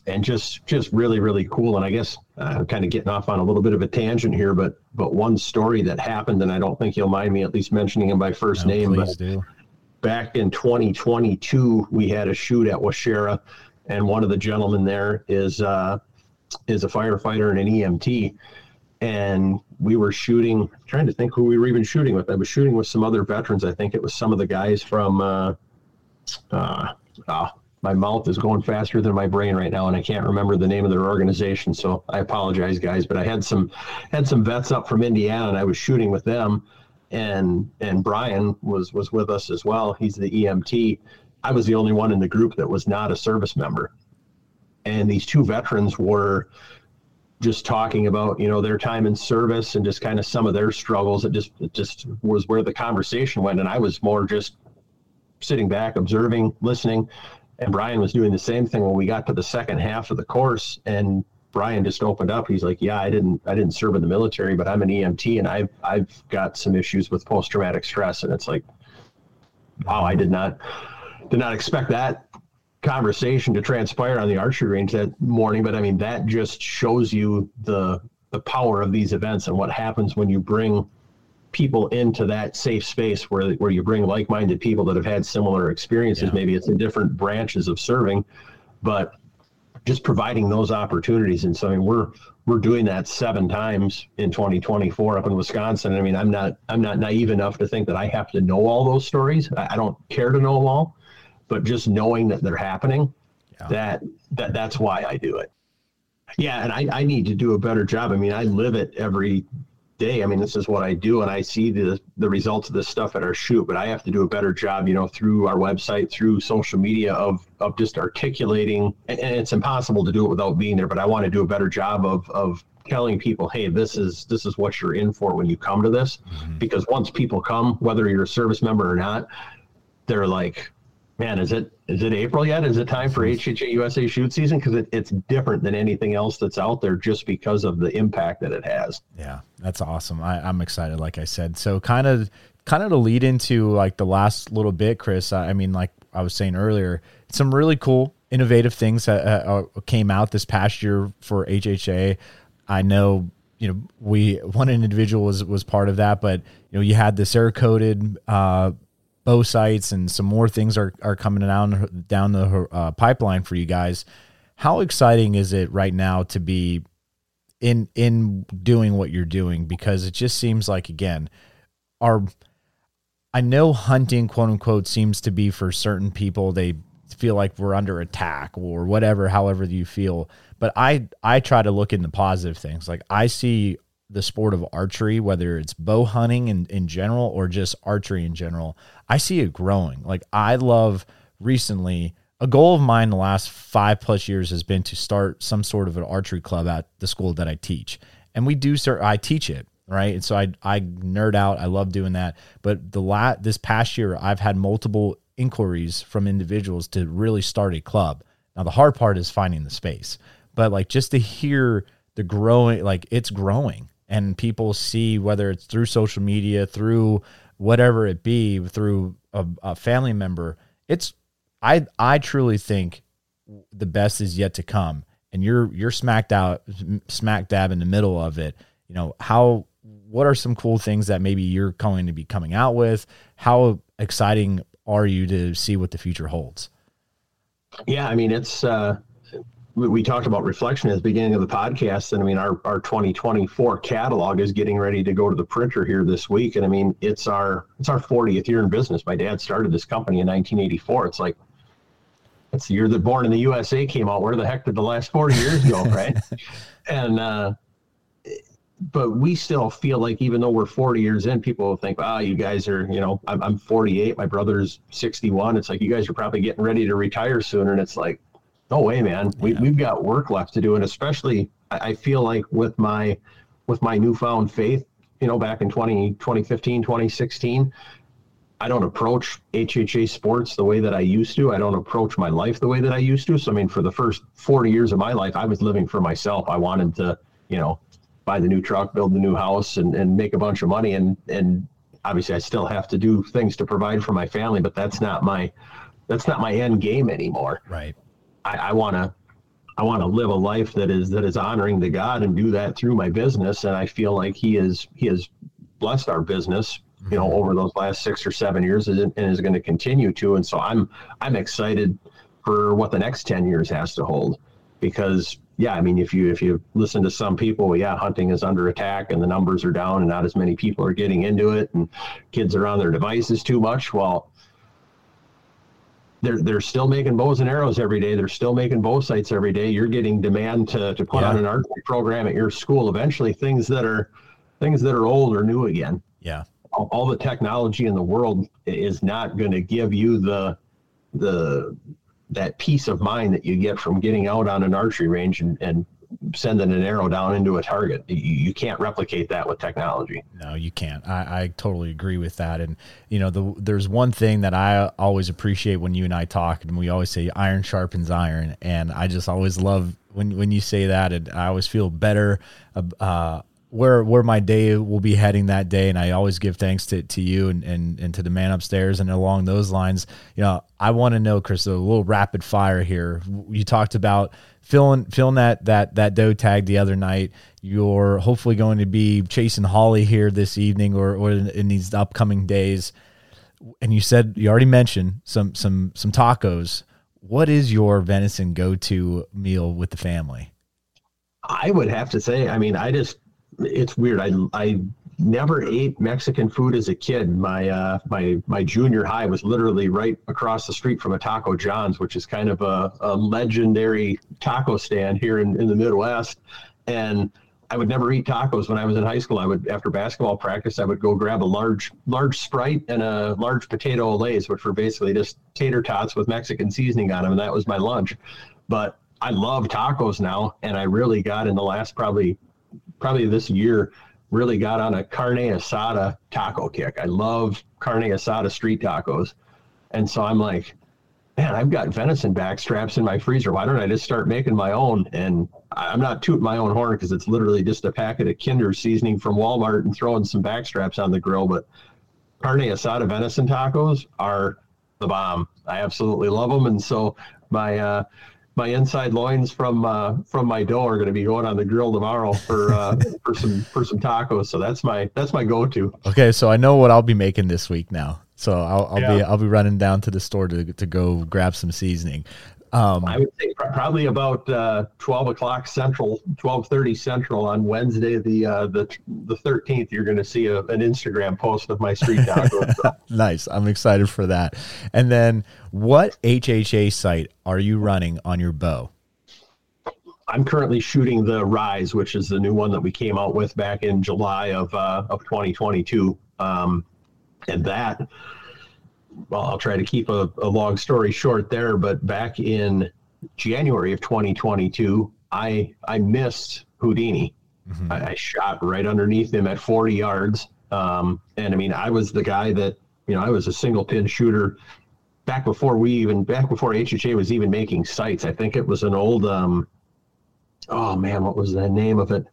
and just just really really cool and i guess i'm uh, kind of getting off on a little bit of a tangent here but but one story that happened and i don't think you'll mind me at least mentioning him by first no, name but do. Back in 2022 we had a shoot at waushara and one of the gentlemen there is uh, is a firefighter and an EMT. and we were shooting. Trying to think who we were even shooting with. I was shooting with some other veterans. I think it was some of the guys from. Uh, uh, oh, my mouth is going faster than my brain right now, and I can't remember the name of their organization. So I apologize, guys. But I had some had some vets up from Indiana, and I was shooting with them, and and Brian was was with us as well. He's the EMT. I was the only one in the group that was not a service member, and these two veterans were just talking about you know their time in service and just kind of some of their struggles. It just it just was where the conversation went. And i was more just sitting back observing listening. And brian was doing the same thing when we got to the second half of the course. And brian just opened up he's like yeah i didn't i didn't serve in the military but i'm an emt and i've i've got some issues with post-traumatic stress and it's like wow i did not did not expect that conversation to transpire on the archery range that morning, but I mean that just shows you the the power of these events and what happens when you bring people into that safe space where where you bring like-minded people that have had similar experiences. Yeah. Maybe it's in different branches of serving, but just providing those opportunities. And so I mean we're we're doing that seven times in 2024 up in Wisconsin. I mean, I'm not I'm not naive enough to think that I have to know all those stories. I, I don't care to know them all but just knowing that they're happening, yeah. that that that's why I do it. Yeah, and I, I need to do a better job. I mean, I live it every day. I mean, this is what I do, and I see the the results of this stuff at our shoot. But I have to do a better job, you know, through our website, through social media, of of just articulating. And, and it's impossible to do it without being there. But I want to do a better job of of telling people, hey, this is this is what you're in for when you come to this. Mm-hmm. Because once people come, whether you're a service member or not, they're like, man, is it is it April yet? Is it time for HHA USA shoot season? Because it, it's different than anything else that's out there, just because of the impact that it has. Yeah, that's awesome. I, I'm excited. Like I said, so kind of kind of to lead into like the last little bit, Chris. I mean, like I was saying earlier, some really cool, innovative things that uh, uh came out this past year for HHA. I know you know we one individual was was part of that but you know you had the Cerakoted uh bow sights and some more things are, are coming down down the uh, pipeline for you guys. How exciting is it right now to be in in doing what you're doing? Because it just seems like again, our I know hunting quote unquote seems to be for certain people they feel like we're under attack or whatever, however you feel. But I I try to look in the positive things. Like I see the sport of archery, whether it's bow hunting in, in general or just archery in general, I see it growing. Like I love recently a goal of mine the last five plus years has been to start some sort of an archery club at the school that I teach. And we do start I teach it, right? And so I I nerd out. I love doing that. But the lat this past year I've had multiple inquiries from individuals to really start a club. Now the hard part is finding the space. But like just to hear the growing like it's growing and people see whether it's through social media, through whatever it be, through a, a family member. It's I I truly think the best is yet to come, and you're you're smacked out, smack dab in the middle of it. You know how what are some cool things that maybe you're going to be coming out with? How exciting are you to see what the future holds? Yeah, I mean it's uh, we talked about reflection at the beginning of the podcast and i mean our, our 2024 catalog is getting ready to go to the printer here this week and i mean it's our it's our 40th year in business. My dad started this company in 1984 it's like it's the year that born in the usa came out. Where the heck did the last 40 years go right? And uh but we still feel like even though we're 40 years in people will think oh you guys are you know I'm, I'm 48 my brother's 61 it's like you guys are probably getting ready to retire soon. And it's like no way, man. We, yeah. We've got work left to do. And especially, I feel like with my, with my newfound faith, you know, back in 20, 2015, 2016, I don't approach HHA sports the way that I used to. I don't approach my life the way that I used to. So, I mean, for the first 40 years of my life, I was living for myself. I wanted to, you know, buy the new truck, build the new house and, and make a bunch of money. And, and obviously I still have to do things to provide for my family, but that's not my, that's not my end game anymore. Right. I want to I want to live a life that is that is honoring to God and do that through my business. And I feel like He is He has blessed our business, you know, mm-hmm. over those last six or seven years, and is going to continue to. And so I'm I'm excited for what the next ten years has to hold, because yeah, I mean, if you if you listen to some people, yeah, hunting is under attack and the numbers are down and not as many people are getting into it and kids are on their devices too much. Well, they're they're still making bows and arrows every day. They're still making bow sights every day. You're getting demand to to put yeah. on an archery program at your school. Eventually, things that are things that are old are new again. Yeah. All, all the technology in the world is not going to give you the the that peace of mind that you get from getting out on an archery range and, and sending an arrow down into a target. You, you, can't replicate that with technology. No, you can't. I, I totally agree with that. And you know, the, there's one thing that I always appreciate when you and I talk, and we always say iron sharpens iron, and I just always love when when you say that, and I always feel better. Uh, where where my day will be heading that day and I always give thanks to, to you and, and, and to the man upstairs and along those lines you know I want to know Chris a little rapid fire here you talked about filling filling that that that doe tag the other night. You're hopefully going to be chasing Holly here this evening or, or in these upcoming days. And you said you already mentioned some some some tacos. What is your venison go-to meal with the family? I would have to say I mean I just it's weird. I I never ate Mexican food as a kid. My uh, my my junior high was literally right across the street from a Taco John's, which is kind of a, a legendary taco stand here in, in the Midwest. And I would never eat tacos when I was in high school. I would after basketball practice, I would go grab a large large Sprite and a large potato Olés, which were basically just tater tots with Mexican seasoning on them, and that was my lunch. But I love tacos now, and I really got in the last probably probably this year really got on a carne asada taco kick. I love carne asada street tacos. And so I'm like, man, I've got venison back straps in my freezer. Why don't I just start making my own? And I'm not tooting my own horn because it's literally just a packet of Kinder seasoning from Walmart and throwing some back straps on the grill. But carne asada venison tacos are the bomb. I absolutely love them. And so my, uh, my inside loins from uh, from my doe are going to be going on the grill tomorrow for uh, for some for some tacos. So that's my that's my go to. Okay, so I know what I'll be making this week now. So I'll, I'll yeah. be I'll be running down to the store to to go grab some seasoning. Um, I would say probably about uh, twelve o'clock central, twelve thirty central on Wednesday, the uh, the the thirteenth. You're going to see a, an Instagram post of my street tacos. nice, I'm excited for that. And then, what HHA sight are you running on your bow? I'm currently shooting the RYZ, which is the new one that we came out with back in July of uh, of 2022, um, and that well, I'll try to keep a, a long story short there, but back in January of 2022, I I missed Houdini. Mm-hmm. I, I, shot right underneath him at 40 yards. Um, and I mean, I was the guy that, you know, I was a single pin shooter back before we even, back before HHA was even making sights. I think it was an old, um, oh man, what was the name of it?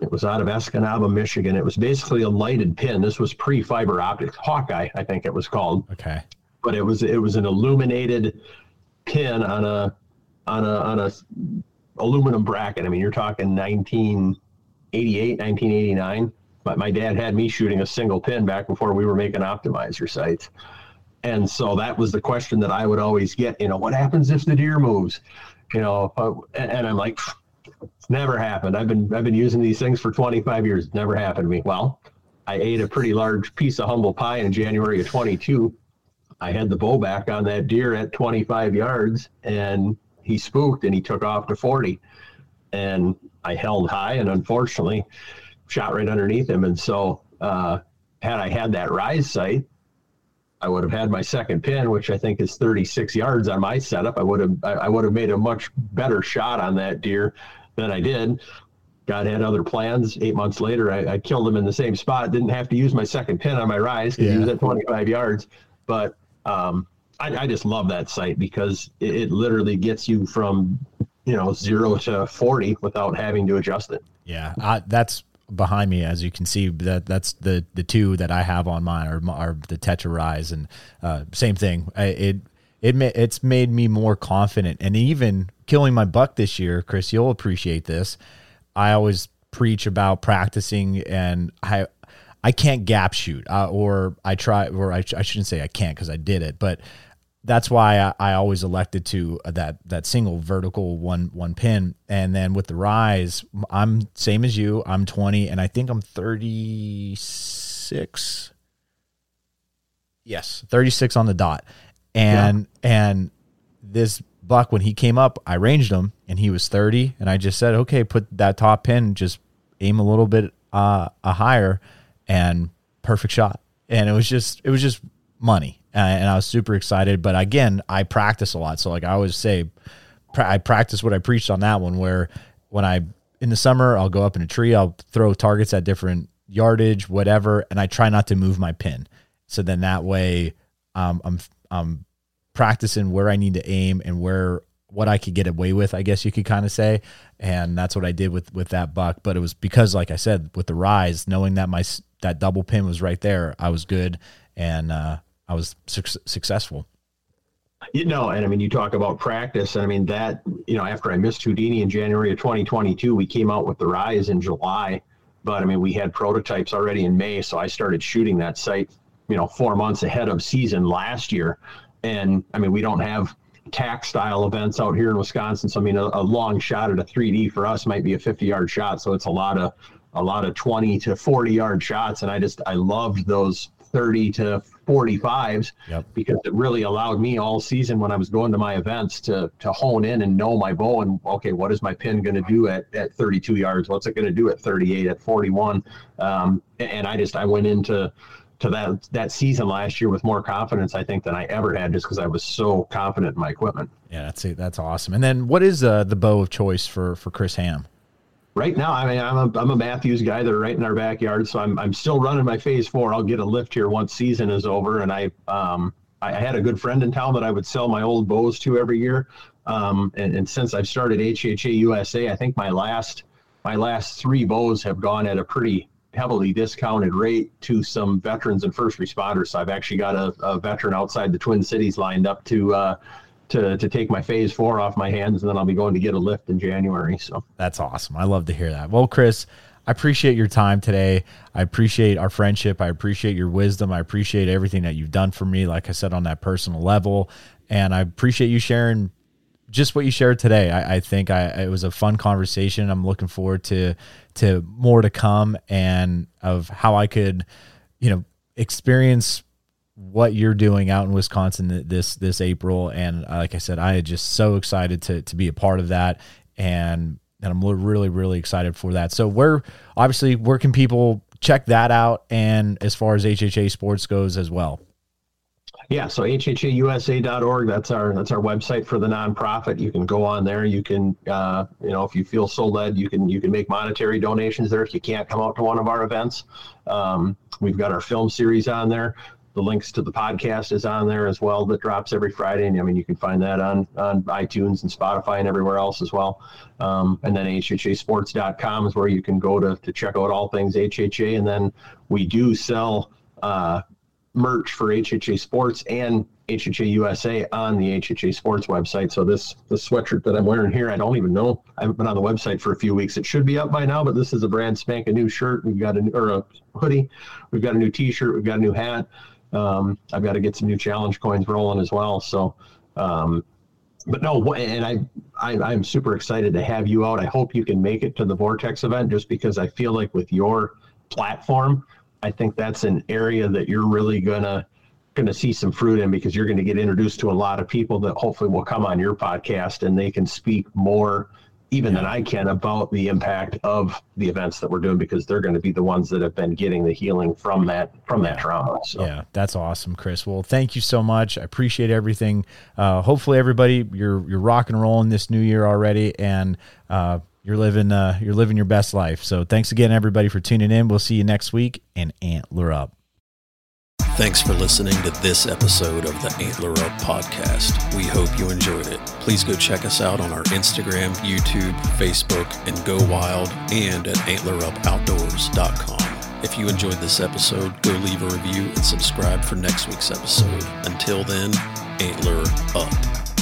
It was out of Escanaba, Michigan. It was basically a lighted pin. This was pre-fiber optics. Hawkeye, I think it was called. Okay. But it was it was an illuminated pin on a on a on a aluminum bracket. I mean, you're talking 1988, 1989. But my dad had me shooting a single pin back before we were making optimizer sights. And so that was the question that I would always get, you know, what happens if the deer moves? You know, uh, and, and I'm like, it's never happened. I've been I've been using these things for 25 years. It's never happened to me. Well, I ate a pretty large piece of humble pie in January of 22. I had the bow back on that deer at 25 yards, and he spooked and he took off to 40. And I held high, and unfortunately, shot right underneath him. And so, uh, had I had that RYZ sight, I would have had my second pin, which I think is 36 yards on my setup. I would have I would have made a much better shot on that deer than I did. God had other plans. Eight months later, I, I killed him in the same spot. Didn't have to use my second pin on my RYZ because yeah. he was at 25 yards. But um, I, I, just love that sight because it, it literally gets you from you know zero to 40 without having to adjust it. Yeah, I, that's behind me, as you can see, that that's the the two that I have on mine are, are the Tetra RYZ, and uh, same thing. I, it it it's made me more confident, and even killing my buck this year, Chris, you'll appreciate this. I always preach about practicing, and I I can't gap shoot, uh, or I try, or I, I shouldn't say I can't because I did it, but that's why I, I, always elected to uh, that that single vertical one one pin. And then with the RYZ, I'm same as you. I'm 20, and I think I'm 36. Yes, 36 on the dot. And yeah. and this buck when he came up, I ranged him, and he was 30, and I just said, okay, put that top pin, just aim a little bit uh, a higher, and perfect shot. And it was just it was just money uh, and I was super excited. But again, I practice a lot, so like I always say, I practice what I preached on that one. Where when I in the summer, I'll go up in a tree, I'll throw targets at different yardage, whatever, and I try not to move my pin. So then that way, um, I'm I'm practicing where I need to aim and where what I could get away with, I guess you could kind of say. And that's what I did with with that buck. But it was because, like I said, with the RYZ, knowing that my that double pin was right there, I was good, and uh, I was su- successful. You know, and I mean, you talk about practice, and I mean that you know, after I missed Houdini in January of 2022, we came out with the RYZ in July, but I mean, we had prototypes already in May, so I started shooting that sight. you know, four months ahead of season last year, and I mean, we don't have TAC style events out here in Wisconsin, so I mean, a, a long shot at a 3D for us might be a 50 yard shot, so it's a lot of a lot of 20 to 40 yard shots, and I just I loved those 30 to 45s yep. because it really allowed me all season when I was going to my events to to hone in and know my bow and okay, what is my pin going to do at, at 32 yards? What's it going to do at 38, at 41? Um, and I just I went into to that that season last year with more confidence I think than I ever had just because I was so confident in my equipment. Yeah, that's it. That's awesome. And then what is uh, the bow of choice for for Chris Hamm? right now, I mean, I'm a, I'm a Mathews guy. They're right in our backyard, so I'm I'm still running my phase four. I'll get a lift here once season is over, and I um I had a good friend in town that I would sell my old bows to every year. Um, and, and since I've started HHA USA, I think my last my last three bows have gone at a pretty heavily discounted rate to some veterans and first responders. So I've actually got a, a veteran outside the Twin Cities lined up to uh, to to take my phase four off my hands, and then I'll be going to get a lift in January. So that's awesome. I love to hear that. Well, Chris, I appreciate your time today. I appreciate our friendship. I appreciate your wisdom. I appreciate everything that you've done for me. Like I said, on that personal level, and I appreciate you sharing just what you shared today. I, I think I, it was a fun conversation. I'm looking forward to to more to come and of how I could, you know, experience what you're doing out in Wisconsin this this April, and uh, like I said, I am just so excited to to be a part of that, and and I'm really really excited for that. So where obviously where can people check that out, and as far as HHA Sports goes as well. Yeah, so hhausa.org. That's our that's our website for the nonprofit. You can go on there. You can, uh, you know, if you feel so led, you can you can make monetary donations there. If you can't come out to one of our events, um, we've got our film series on there the links to the podcast is on there as well that drops every friday and i mean you can find that on on itunes and spotify and everywhere else as well um, and then hhasports.com is where you can go to, to check out all things hha and then we do sell uh, merch for hha sports and HHA USA on the HHA Sports website. So this the sweatshirt that I'm wearing here, I don't even know. I haven't been on the website for a few weeks. It should be up by now, but this is a brand spanking new shirt. We've got a new, or a hoodie. We've got a new T-shirt. We've got a new hat. Um, I've got to get some new challenge coins rolling as well. So, um, but no, and I, I, I'm super excited to have you out. I hope you can make it to the Vortex event just because I feel like with your platform, I think that's an area that you're really gonna going to see some fruit in because you're going to get introduced to a lot of people that hopefully will come on your podcast and they can speak more even yeah. than I can about the impact of the events that we're doing because they're going to be the ones that have been getting the healing from that from that trauma. So. Yeah, that's awesome, Chris. Well, thank you so much. I appreciate everything. Uh, hopefully, everybody you're you're rock and rolling this new year already, and uh, you're living uh, you're living your best life. So, thanks again, everybody, for tuning in. We'll see you next week, and antler up. Thanks for listening to this episode of the Antler Up podcast. We hope you enjoyed it. Please go check us out on our Instagram, YouTube, Facebook, and Go Wild, and at antlerupoutdoors.com. If you enjoyed this episode, go leave a review and subscribe for next week's episode. Until then, Antler Up.